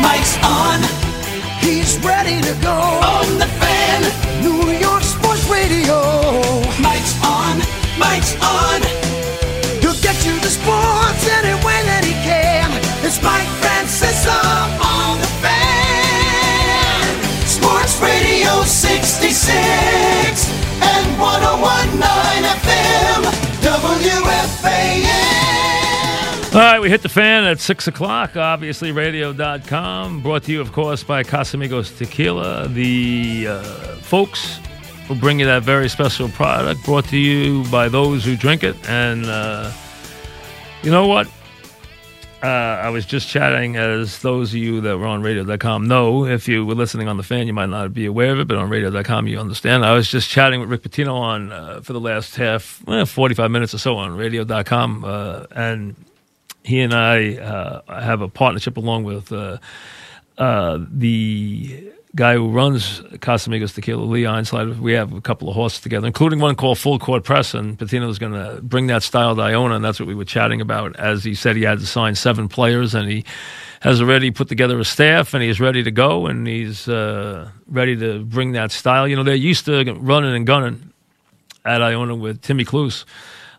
Mike's on. He's ready to go. On the fan. New York Sports Radio. Mike's on. Mike's on. He'll get you the sports any way that he can. It's Mike Francesa on the fan. Sports Radio 66 All right, we hit the fan at 6 o'clock. Obviously, radio.com. Brought to you, of course, by Casamigos Tequila. The uh, folks who bring you that very special product. Brought to you by those who drink it. And uh, you know what? Uh, I was just chatting, as those of you that were on radio.com know, if you were listening on the fan, you might not be aware of it, but on radio.com, you understand. I was just chatting with Rick Pitino on uh, for the last half, well, 45 minutes or so on radio.com. Uh, and he and I uh, have a partnership along with uh, uh, the guy who runs Casamigos Tequila, Lee Einslide. We have a couple of horses together, including one called Full Court Press, and Pitino is going to bring that style to Iona, and that's what we were chatting about. As he said, he had to sign seven players, and he has already put together a staff, and he's ready to go, and he's uh, ready to bring that style. You know, they're used to running and gunning at Iona with Timmy Cluess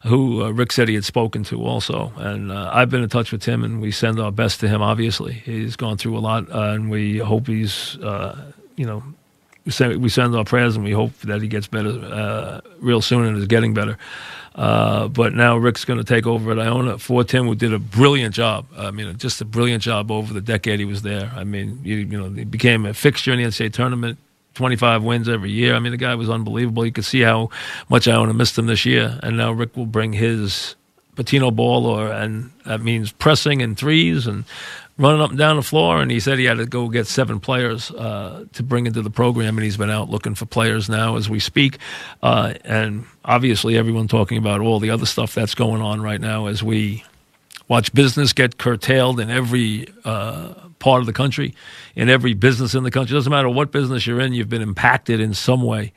who uh, Rick said he had spoken to also. And uh, I've been in touch with him, and we send our best to him, obviously. He's gone through a lot, uh, and we hope he's, uh, you know, we send, we send our prayers and we hope that he gets better uh, real soon and is getting better. Uh, but now Rick's going to take over at Iona for Tim, who did a brilliant job. I mean, just a brilliant job over the decade he was there. I mean, you, you know, he became a fixture in the NCAA tournament 25 wins every year. I mean, the guy was unbelievable. You could see how much I want to miss him this year. And now Rick will bring his Pitino ball, or and that means pressing and threes and running up and down the floor. And he said he had to go get seven players uh, to bring into the program, and he's been out looking for players now as we speak. Uh, and obviously, everyone talking about all the other stuff that's going on right now as we watch business get curtailed in every uh, part of the country, in every business in the country. It doesn't matter what business you're in, you've been impacted in some way.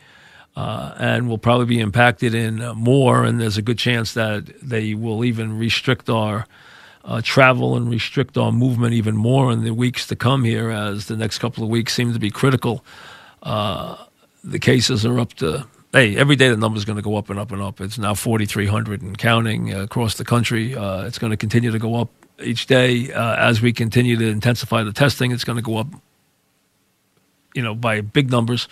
Uh, and will probably be impacted in uh, more, and there's a good chance that they will even restrict our uh, travel and restrict our movement even more in the weeks to come here, as the next couple of weeks seem to be critical. Uh, the cases are up to hey, every day the number is going to go up and up and up. It's now 4,300 and counting uh, across the country. Uh, it's going to continue to go up each day uh, as we continue to intensify the testing. It's going to go up, you know, by big numbers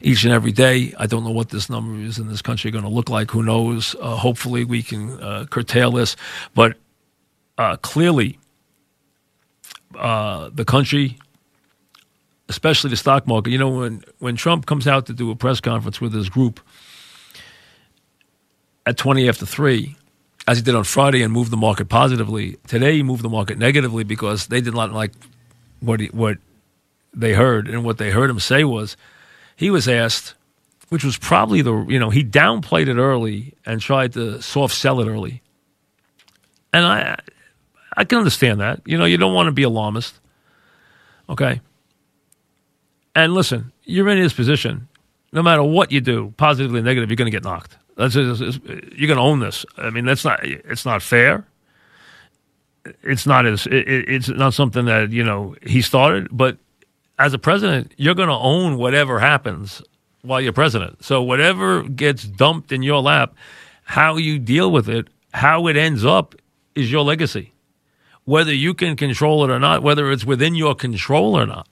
each and every day. I don't know what this number is in this country going to look like. Who knows? Uh, hopefully, we can uh, curtail this. But uh, clearly, uh, the country, especially the stock market, you know, when, when Trump comes out to do a press conference with his group at 20 after 3, as he did on Friday and moved the market positively. Today he moved the market negatively because they did not like what he, what they heard, and what they heard him say was he was asked, which was probably the you know he downplayed it early and tried to soft sell it early, and I I can understand that. You know, you don't want to be alarmist, okay. And listen, you're in his position. No matter what you do, positively or negative, you're going to get knocked. That's you're going to own this. I mean, that's not it's not fair. It's not as it, it's not something that you know he started. But as a president, you're going to own whatever happens while you're president. So whatever gets dumped in your lap, how you deal with it, how it ends up, is your legacy. Whether you can control it or not, whether it's within your control or not,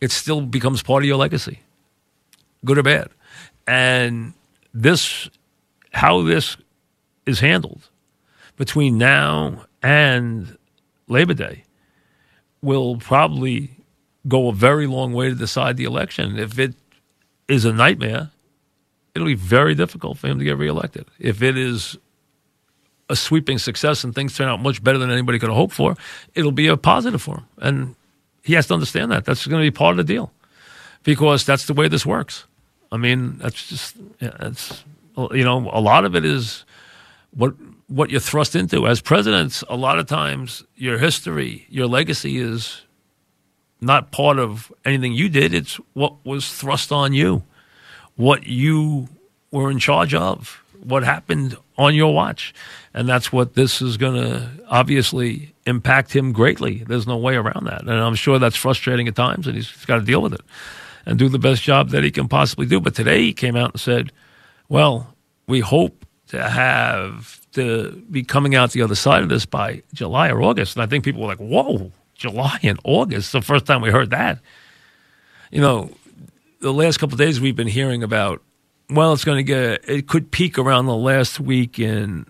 it still becomes part of your legacy, good or bad. And this how this is handled between now and Labor Day will probably go a very long way to decide the election. If it is a nightmare, it'll be very difficult for him to get reelected. If it is a sweeping success and things turn out much better than anybody could have hoped for, it'll be a positive for him. And he has to understand that. That's going to be part of the deal because that's the way this works. I mean, that's just, it's, you know, a lot of it is what what you're thrust into as presidents. A lot of times, your history, your legacy is not part of anything you did. It's what was thrust on you, what you were in charge of, what happened on your watch, and that's what this is going to obviously impact him greatly. There's no way around that, and I'm sure that's frustrating at times, and he's got to deal with it and do the best job that he can possibly do. But today he came out and said, "Well, we hope to have to be coming out the other side of this by July or August." And I think people were like, "Whoa, July and August!" the first time we heard that. You know, the last couple days we've been hearing about. Well, it's going to get. It could peak around the last week in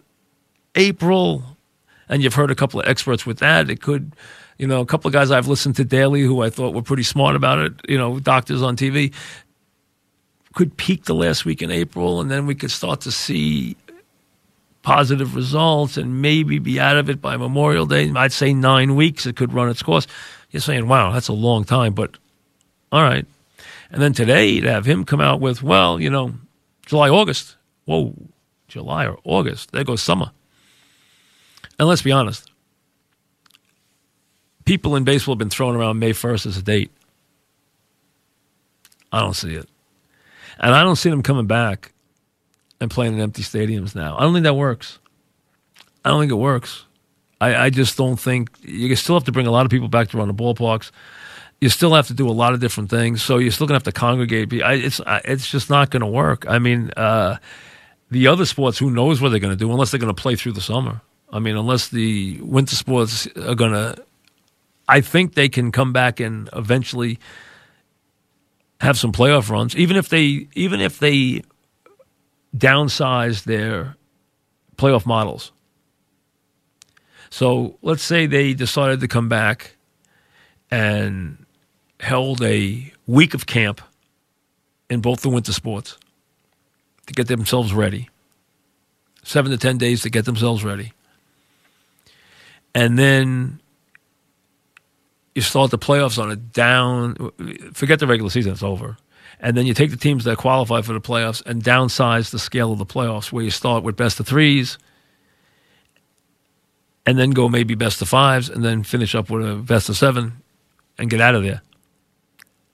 April, and you've heard a couple of experts with that. It could you know, a couple of guys I've listened to daily who I thought were pretty smart about it, you know, doctors on TV, could peak the last week in April, and then we could start to see positive results and maybe be out of it by Memorial Day. I'd say nine weeks it could run its course. You're saying, wow, that's a long time, but all right. And then today to have him come out with, well, you know, July, August. Whoa, July or August. There goes summer. And let's be honest, people in baseball have been throwing around May 1st as a date. I don't see it. And I don't see them coming back and playing in empty stadiums now. I don't think that works. I don't think it works. I, I just don't think you still have to bring a lot of people back to run the ballparks. You still have to do a lot of different things. So you're still going to have to congregate. It's it's just not going to work. I mean, uh, the other sports, who knows what they're going to do unless they're going to play through the summer. I mean, unless the winter sports are going to I think they can come back and eventually have some playoff runs, even if they even if they downsize their playoff models. So let's say they decided to come back and held a week of camp in both the winter sports to get themselves ready. Seven to 10 days to get themselves ready. And then you start the playoffs on a down. Forget the regular season; it's over. And then you take the teams that qualify for the playoffs and downsize the scale of the playoffs, where you start with best of threes, and then go maybe best of fives, and then finish up with a best of seven, and get out of there.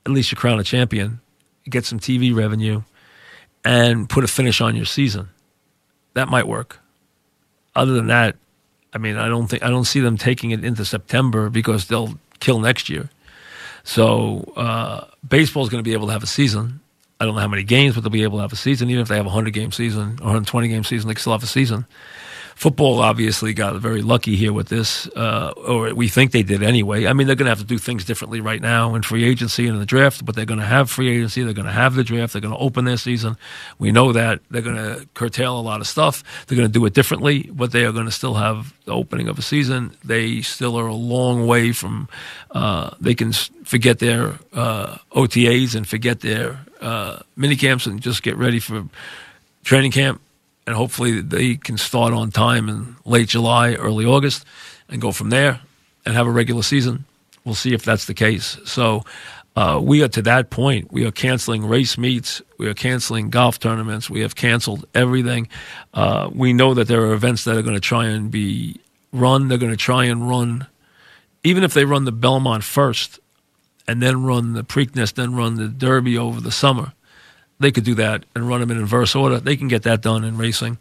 At least you crown a champion, get some TV revenue, and put a finish on your season. That might work. Other than that, I mean, I don't think I don't see them taking it into September because they'll kill next year. So uh, baseball is going to be able to have a season. I don't know how many games, but they'll be able to have a season. Even if they have a 100 game season or 120 game season, they can still have a season. Football obviously got very lucky here with this, uh, or we think they did anyway. I mean, they're going to have to do things differently right now in free agency and in the draft, but they're going to have free agency. They're going to have the draft. They're going to open their season. We know that they're going to curtail a lot of stuff. They're going to do it differently, but they are going to still have the opening of a season. They still are a long way from. Uh, they can forget their uh, OTAs and forget their uh, mini camps and just get ready for training camp and hopefully they can start on time in late July, early August, and go from there and have a regular season. We'll see if that's the case. So uh, we are to that point. We are canceling race meets. We are canceling golf tournaments. We have canceled everything. Uh, we know that there are events that are going to try and be run. They're going to try and run, even if they run the Belmont first and then run the Preakness, then run the Derby over the summer they could do that and run them in inverse order. They can get that done in racing.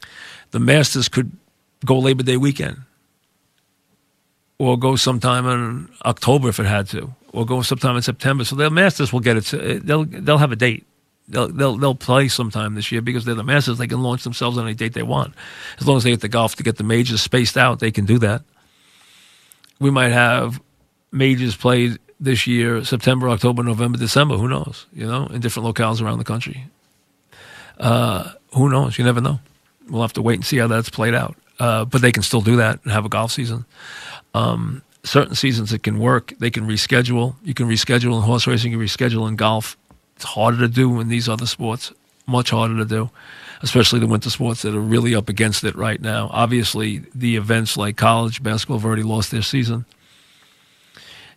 The Masters could go Labor Day weekend, or go sometime in October if it had to, or go sometime in September. So the Masters will get it. They'll they'll have a date. They'll, they'll they'll play sometime this year because they're the Masters. They can launch themselves on any date they want, as long as they get the golf to get the majors spaced out. They can do that. We might have majors played this year, September, October, November, December. Who knows? You know, in different locales around the country. Uh, who knows? You never know. We'll have to wait and see how that's played out. Uh, but they can still do that and have a golf season. Um, certain seasons it can work. They can reschedule. You can reschedule in horse racing. You can reschedule in golf. It's harder to do in these other sports. much harder to do, especially the winter sports that are really up against it right now. Obviously, the events like college basketball have already lost their season.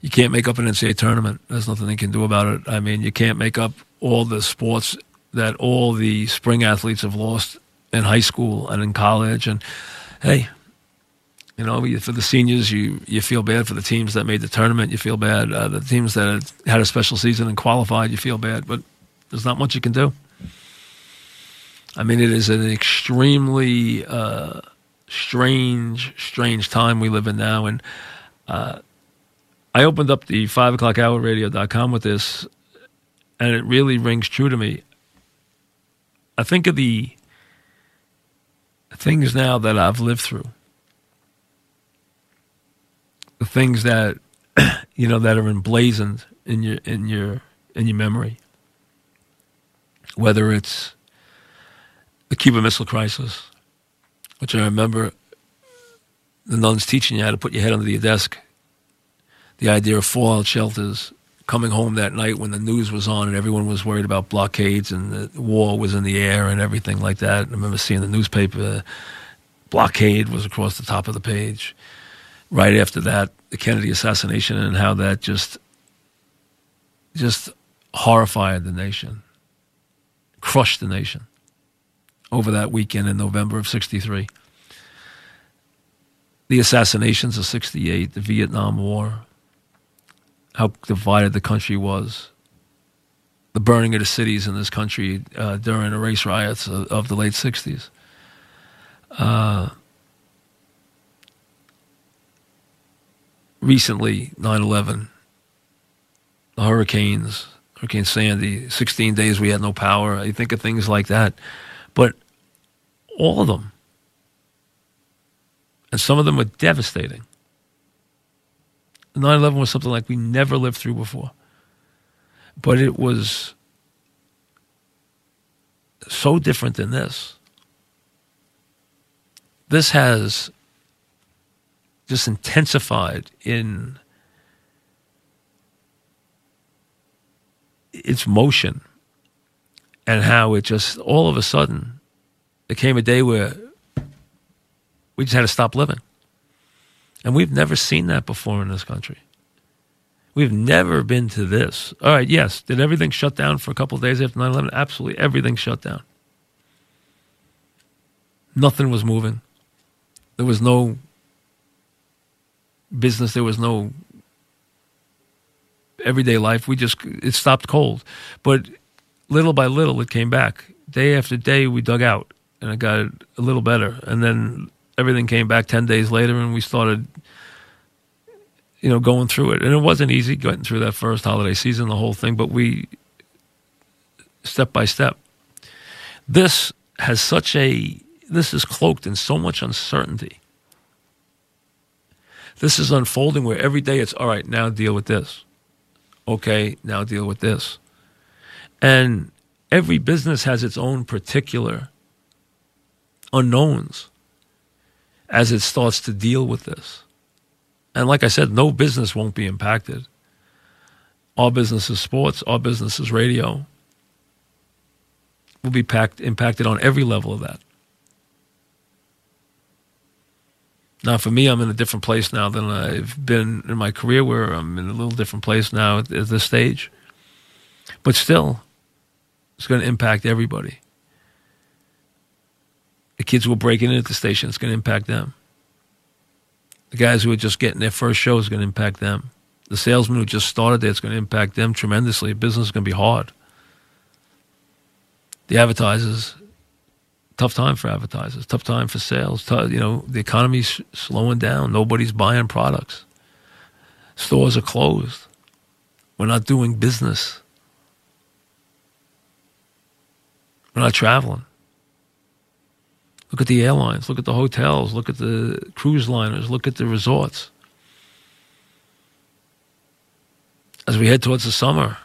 You can't make up an NCAA tournament. There's nothing they can do about it. I mean, you can't make up all the sports that all the spring athletes have lost in high school and in college. And hey, you know, for the seniors, you you feel bad for the teams that made the tournament. You feel bad. Uh, the teams that had a special season and qualified, you feel bad. But there's not much you can do. I mean, it is an extremely uh, strange, strange time we live in now. And uh, I opened up the 5 o'clock hour radio.com with this, and it really rings true to me. I think of the things now that I've lived through, the things that you know that are emblazoned in your in your in your memory, whether it's the Cuban Missile Crisis, which I remember the nuns teaching you how to put your head under your desk, the idea of fallout shelters, coming home that night when the news was on and everyone was worried about blockades and the war was in the air and everything like that. I remember seeing the newspaper, blockade was across the top of the page. Right after that, the Kennedy assassination and how that just just horrified the nation, crushed the nation over that weekend in November of 63. The assassinations of 68, the Vietnam War, how divided the country was. The burning of the cities in this country uh, during the race riots of, of the late 60s. Uh, recently, 9 11, the hurricanes, Hurricane Sandy, 16 days we had no power. I think of things like that. But all of them, and some of them were devastating. 9 11 was something like we never lived through before. But it was so different than this. This has just intensified in its motion and how it just all of a sudden there came a day where we just had to stop living. And we've never seen that before in this country. We've never been to this. All right, yes. Did everything shut down for a couple days after 9 11? Absolutely. Everything shut down. Nothing was moving. There was no business. There was no everyday life. We just, it stopped cold. But little by little, it came back. Day after day, we dug out and it got a little better. And then everything came back 10 days later and we started you know going through it. And it wasn't easy getting through that first holiday season the whole thing but we step by step. This has such a this is cloaked in so much uncertainty. This is unfolding where every day it's all right now deal with this. Okay now deal with this. And every business has its own particular unknowns as it starts to deal with this. And like I said, no business won't be impacted. Our business is sports, our business is radio. Will be packed, impacted on every level of that. Now, for me, I'm in a different place now than I've been in my career, where I'm in a little different place now at, at this stage. But still, it's going to impact everybody. The kids who are breaking in at the station, it's going to impact them. The guys who are just getting their first show is going to impact them. The salesman who just started there, it's going to impact them tremendously. Business is going to be hard. The advertisers, tough time for advertisers, tough time for sales. you know, the economy's slowing down. Nobody's buying products. Stores are closed. We're not doing business. We're not traveling. Look at the airlines, look at the hotels, look at the cruise liners, look at the resorts. As we head towards the summer,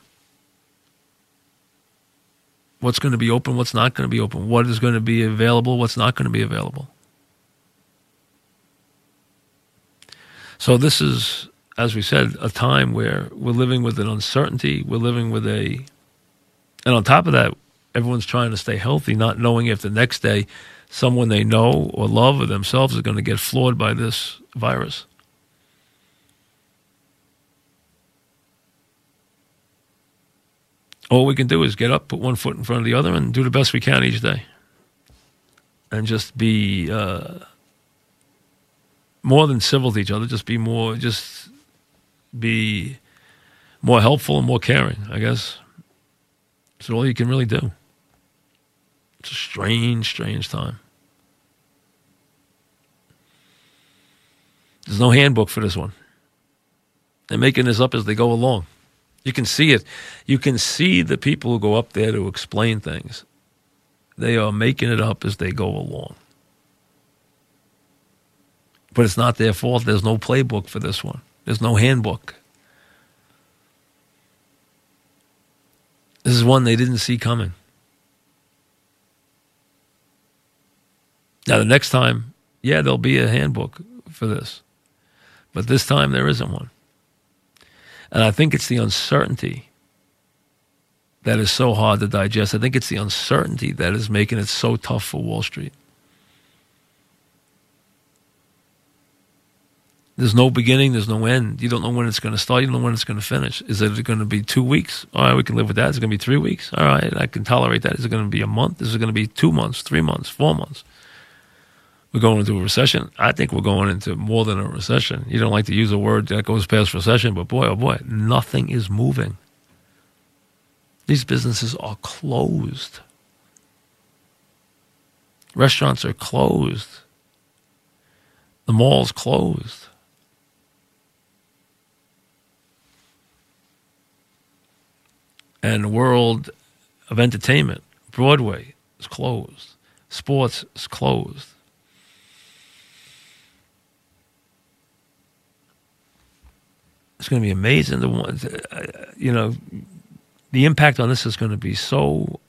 what's going to be open, what's not going to be open, what is going to be available, what's not going to be available. So, this is, as we said, a time where we're living with an uncertainty, we're living with a, and on top of that, Everyone's trying to stay healthy, not knowing if the next day someone they know or love or themselves is going to get flawed by this virus. All we can do is get up, put one foot in front of the other, and do the best we can each day. And just be uh, more than civil to each other, just be more, just be more helpful and more caring, I guess. That's all you can really do. It's a strange, strange time. There's no handbook for this one. They're making this up as they go along. You can see it. You can see the people who go up there to explain things. They are making it up as they go along. But it's not their fault. There's no playbook for this one, there's no handbook. This is one they didn't see coming. Now, the next time, yeah, there'll be a handbook for this. But this time, there isn't one. And I think it's the uncertainty that is so hard to digest. I think it's the uncertainty that is making it so tough for Wall Street. There's no beginning, there's no end. You don't know when it's going to start, you don't know when it's going to finish. Is it going to be two weeks? All right, we can live with that. Is it going to be three weeks? All right, I can tolerate that. Is it going to be a month? Is it going to be two months, three months, four months? We're going into a recession. I think we're going into more than a recession. You don't like to use a word that goes past recession, but boy, oh boy, nothing is moving. These businesses are closed. Restaurants are closed. The mall's closed. and the world of entertainment, Broadway is closed, sports is closed. It's going to be amazing. The one, uh, you know, the impact on this is going to be so,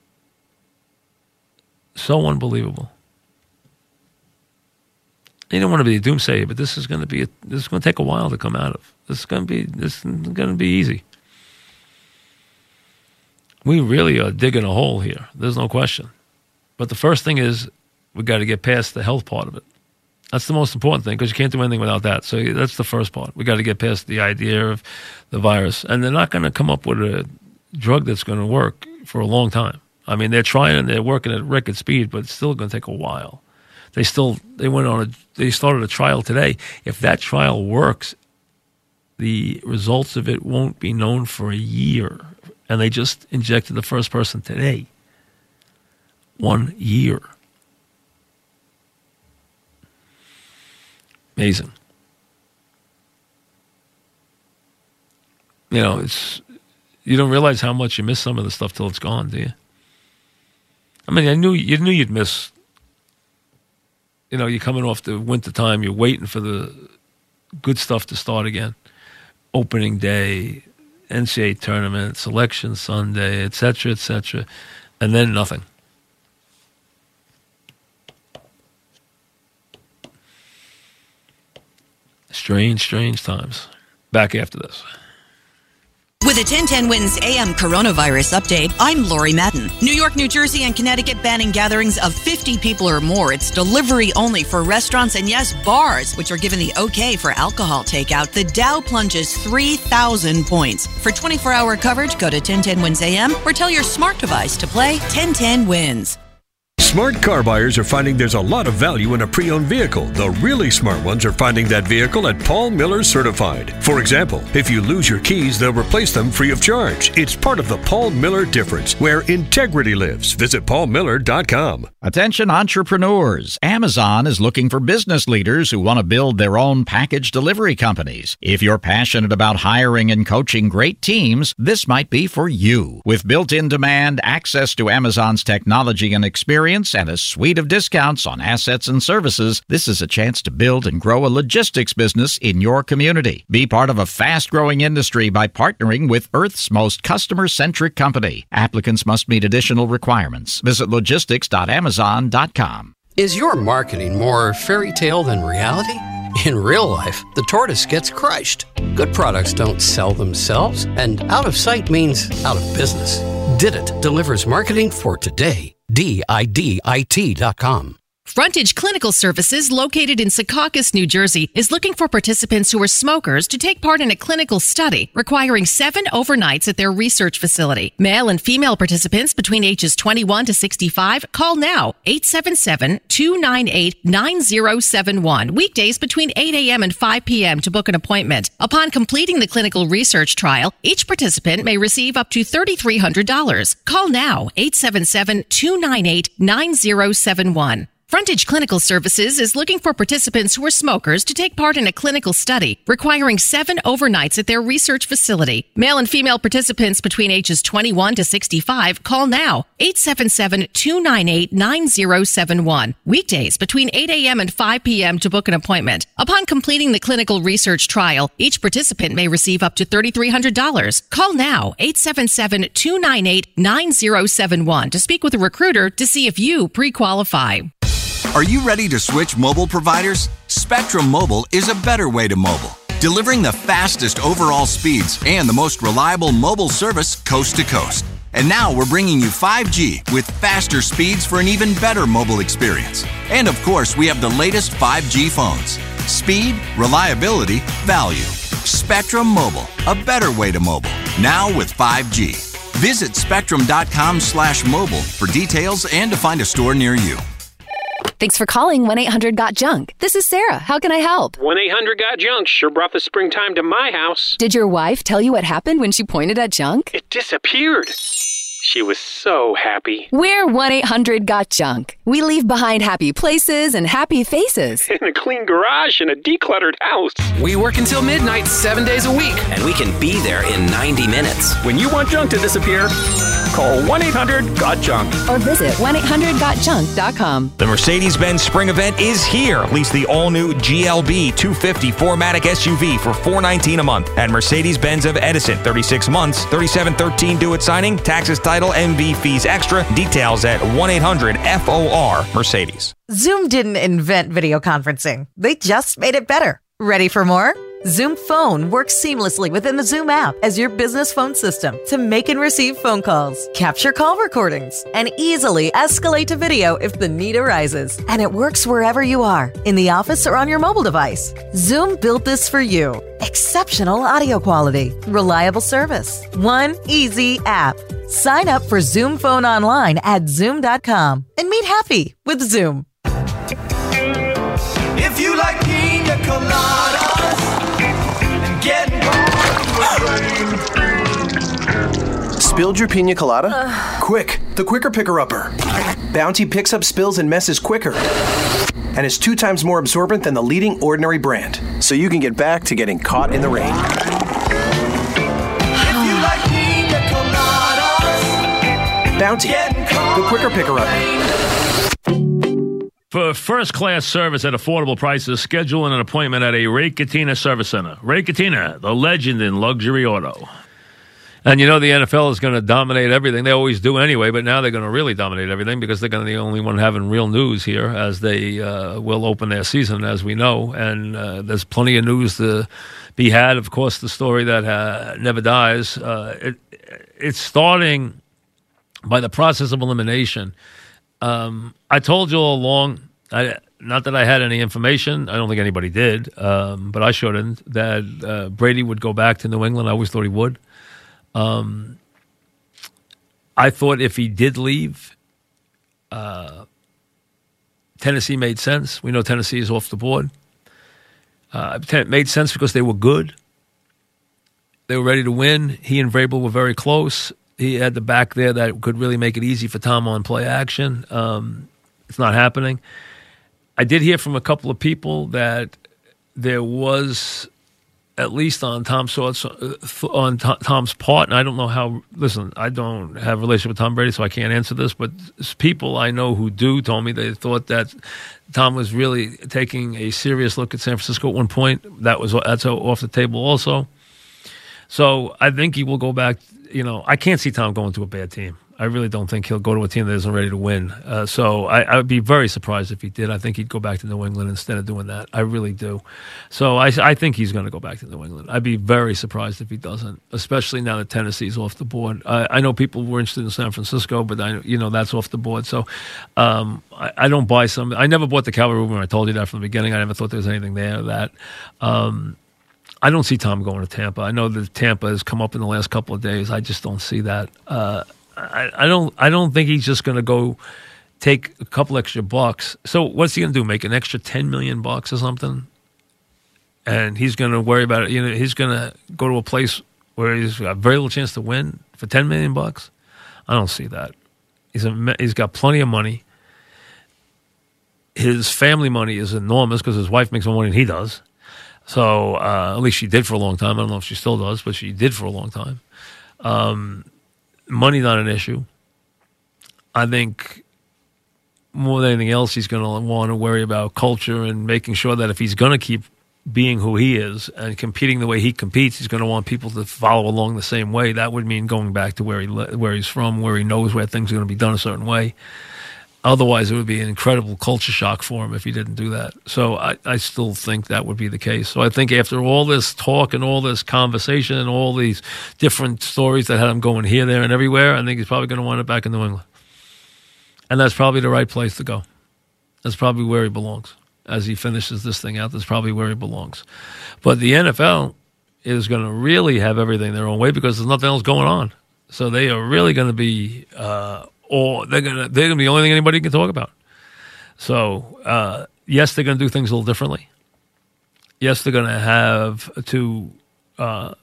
so unbelievable. You don't want to be a doomsayer, but this is going to be a, this is going to take a while to come out of. This is going to be this is going to be easy we really are digging a hole here. There's no question. But the first thing is we got to get past the health part of it. That's the most important thing because you can't do anything without that. So that's the first part. We got to get past the idea of the virus, and they're not going to come up with a drug that's going to work for a long time. I mean, they're trying and they're working at record speed, but it's still going to take a while. They still they went on a they started a trial today. If that trial works, the results of it won't be known for a year and they just injected the first person today. One year. Amazing. You know, it's you don't realize how much you miss some of the stuff till it's gone, do you? I mean, I knew you knew you'd miss. You know, you're coming off the winter time. You're waiting for the good stuff to start again. Opening day, NCAA tournament, selection Sunday, etc., etc., and then nothing. Strange, strange times. Back after this. With a 1010 Wins AM coronavirus update, I'm Lori Madden. New York, New Jersey, and Connecticut banning gatherings of 50 people or more. It's delivery only for restaurants and, yes, bars, which are given the okay for alcohol takeout. The Dow plunges 3,000 points. For 24 hour coverage, go to 1010 Wins AM or tell your smart device to play 1010 Wins. Smart car buyers are finding there's a lot of value in a pre owned vehicle. The really smart ones are finding that vehicle at Paul Miller Certified. For example, if you lose your keys, they'll replace them free of charge. It's part of the Paul Miller difference, where integrity lives. Visit paulmiller.com. Attention entrepreneurs. Amazon is looking for business leaders who want to build their own package delivery companies. If you're passionate about hiring and coaching great teams, this might be for you. With built in demand, access to Amazon's technology and experience, and a suite of discounts on assets and services, this is a chance to build and grow a logistics business in your community. Be part of a fast growing industry by partnering with Earth's most customer centric company. Applicants must meet additional requirements. Visit logistics.amazon.com. Is your marketing more fairy tale than reality? In real life, the tortoise gets crushed. Good products don't sell themselves, and out of sight means out of business. Did It delivers marketing for today. D-I-D-I-T dot com. Frontage Clinical Services, located in Secaucus, New Jersey, is looking for participants who are smokers to take part in a clinical study requiring seven overnights at their research facility. Male and female participants between ages 21 to 65 call now 877-298-9071. Weekdays between 8 a.m. and 5 p.m. to book an appointment. Upon completing the clinical research trial, each participant may receive up to $3,300. Call now 877-298-9071. Frontage Clinical Services is looking for participants who are smokers to take part in a clinical study requiring seven overnights at their research facility. Male and female participants between ages 21 to 65 call now 877-298-9071. Weekdays between 8 a.m. and 5 p.m. to book an appointment. Upon completing the clinical research trial, each participant may receive up to $3,300. Call now 877-298-9071 to speak with a recruiter to see if you pre-qualify. Are you ready to switch mobile providers? Spectrum Mobile is a better way to mobile, delivering the fastest overall speeds and the most reliable mobile service coast to coast. And now we're bringing you 5G with faster speeds for an even better mobile experience. And of course, we have the latest 5G phones. Speed, reliability, value. Spectrum Mobile, a better way to mobile. Now with 5G. Visit spectrum.com slash mobile for details and to find a store near you. Thanks for calling 1 800 Got Junk. This is Sarah. How can I help? 1 800 Got Junk sure brought the springtime to my house. Did your wife tell you what happened when she pointed at junk? It disappeared. She was so happy. We're 1 800 Got Junk. We leave behind happy places and happy faces. In a clean garage and a decluttered house. We work until midnight, seven days a week. And we can be there in 90 minutes. When you want junk to disappear, call 1 800 GOT JUNK. Or visit 1 800 GotJunk.com. The Mercedes Benz Spring Event is here. Lease the all new GLB 250 4MATIC SUV for 419 a month at Mercedes Benz of Edison. 36 months, 3713 due at signing, taxes, title, MV fees extra. Details at 1 800 FOR Mercedes. Zoom didn't invent video conferencing, they just made it better. Ready for more? Zoom Phone works seamlessly within the Zoom app as your business phone system to make and receive phone calls, capture call recordings, and easily escalate to video if the need arises. And it works wherever you are, in the office or on your mobile device. Zoom built this for you. Exceptional audio quality, reliable service, one easy app. Sign up for Zoom Phone online at zoom.com and meet happy with Zoom. If you like pina coladas Spilled your pina colada? Uh. Quick, the quicker picker upper. Bounty picks up spills and messes quicker and is two times more absorbent than the leading ordinary brand, so you can get back to getting caught in the rain. If you like pina coladas, Bounty, the quicker picker upper. For first class service at affordable prices, schedule an appointment at a Ray Catena Service Center. Ray Catena, the legend in luxury auto. And you know the NFL is going to dominate everything. They always do anyway, but now they're going to really dominate everything because they're going to be the only one having real news here as they uh, will open their season, as we know. And uh, there's plenty of news to be had. Of course, the story that uh, never dies. Uh, it, it's starting by the process of elimination. Um, I told you all along, I, not that I had any information. I don't think anybody did, um, but I shouldn't. That uh, Brady would go back to New England. I always thought he would. Um, I thought if he did leave, uh, Tennessee made sense. We know Tennessee is off the board. Uh, it made sense because they were good. They were ready to win. He and Vrabel were very close. He had the back there that could really make it easy for Tom on play action. Um, it's not happening. I did hear from a couple of people that there was at least on Tom's on Tom's part, and I don't know how. Listen, I don't have a relationship with Tom Brady, so I can't answer this. But people I know who do told me they thought that Tom was really taking a serious look at San Francisco at one point. That was that's off the table also. So I think he will go back. You know, I can't see Tom going to a bad team. I really don't think he'll go to a team that isn't ready to win. Uh, so I, I would be very surprised if he did. I think he'd go back to New England instead of doing that. I really do. So I, I think he's going to go back to New England. I'd be very surprised if he doesn't, especially now that Tennessee's off the board. I, I know people were interested in San Francisco, but I, you know that's off the board. So um, I, I, don't buy some. I never bought the Calvary rumor. I told you that from the beginning. I never thought there was anything there that. Um, I don't see Tom going to Tampa. I know that Tampa has come up in the last couple of days. I just don't see that. Uh, I, I don't I don't think he's just going to go take a couple extra bucks. So what's he going to do? Make an extra ten million bucks or something? And he's going to worry about it. You know, he's going to go to a place where he's got very little chance to win for ten million bucks. I don't see that. He's a, he's got plenty of money. His family money is enormous because his wife makes more money than he does. So uh, at least she did for a long time. I don't know if she still does, but she did for a long time. Um, money's not an issue. I think more than anything else, he's going to want to worry about culture and making sure that if he's going to keep being who he is and competing the way he competes, he's going to want people to follow along the same way. That would mean going back to where he where he's from, where he knows where things are going to be done a certain way. Otherwise, it would be an incredible culture shock for him if he didn't do that. So I, I still think that would be the case. So I think after all this talk and all this conversation and all these different stories that had him going here, there, and everywhere, I think he's probably going to wind up back in New England. And that's probably the right place to go. That's probably where he belongs. As he finishes this thing out, that's probably where he belongs. But the NFL is going to really have everything their own way because there's nothing else going on. So they are really going to be uh, or they're gonna they're gonna be the only thing anybody can talk about. So uh, yes, they're gonna do things a little differently. Yes, they're gonna have to uh,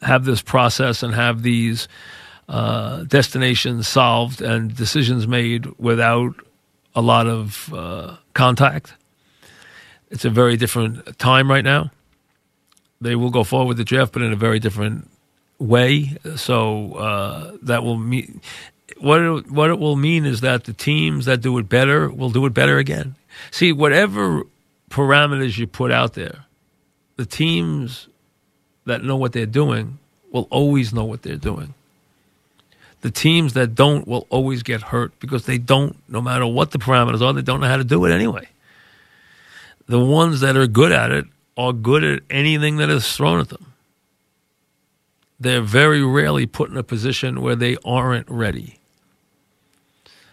have this process and have these uh, destinations solved and decisions made without a lot of uh, contact. It's a very different time right now. They will go forward with the draft, but in a very different way. So uh, that will mean what it, what it will mean is that the teams that do it better will do it better again. See, whatever parameters you put out there, the teams that know what they're doing will always know what they're doing. The teams that don't will always get hurt because they don't, no matter what the parameters are, they don't know how to do it anyway. The ones that are good at it are good at anything that is thrown at them. They're very rarely put in a position where they aren't ready.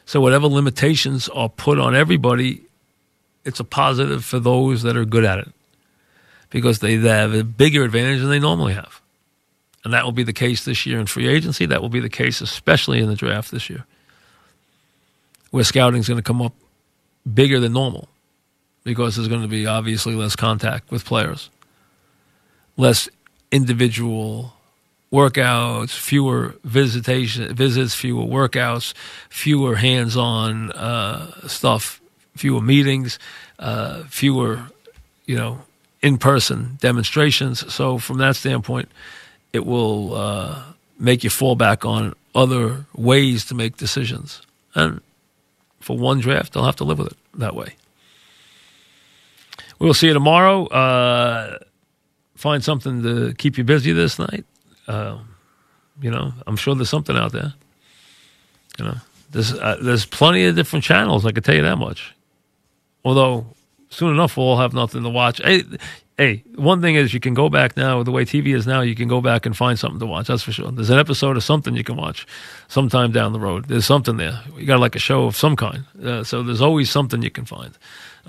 So whatever limitations are put on everybody, it's a positive for those that are good at it because they have a bigger advantage than they normally have. And that will be the case this year in free agency. That will be the case especially in the draft this year, where scouting is going to come up bigger than normal because there's going to be obviously less contact with players, less individual workouts, fewer visitation visits, fewer workouts, fewer hands-on uh, stuff, fewer meetings, uh, fewer, you know, in-person demonstrations. So from that standpoint, it will uh, make you fall back on other ways to make decisions. And for one draft, they'll have to live with it that way. We'll see you tomorrow. Uh, find something to keep you busy this night. Uh, you know, I'm sure there's something out there. You know, there's uh, there's plenty of different channels. I can tell you that much. Although soon enough we'll all have nothing to watch. Hey, hey, one thing is you can go back now the way TV is now. You can go back and find something to watch. That's for sure. There's an episode of something you can watch sometime down the road. There's something there. You got like a show of some kind. Uh, so there's always something you can find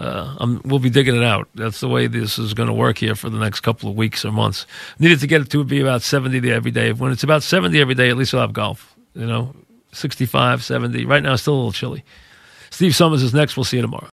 uh, we'll be digging it out. That's the way this is going to work here for the next couple of weeks or months. Needed to get it to be about 70 every day. When it's about 70 every day, at least we'll have golf. You know, 65, 70. Right now, it's still a little chilly. Steve Somers is next. We'll see you tomorrow.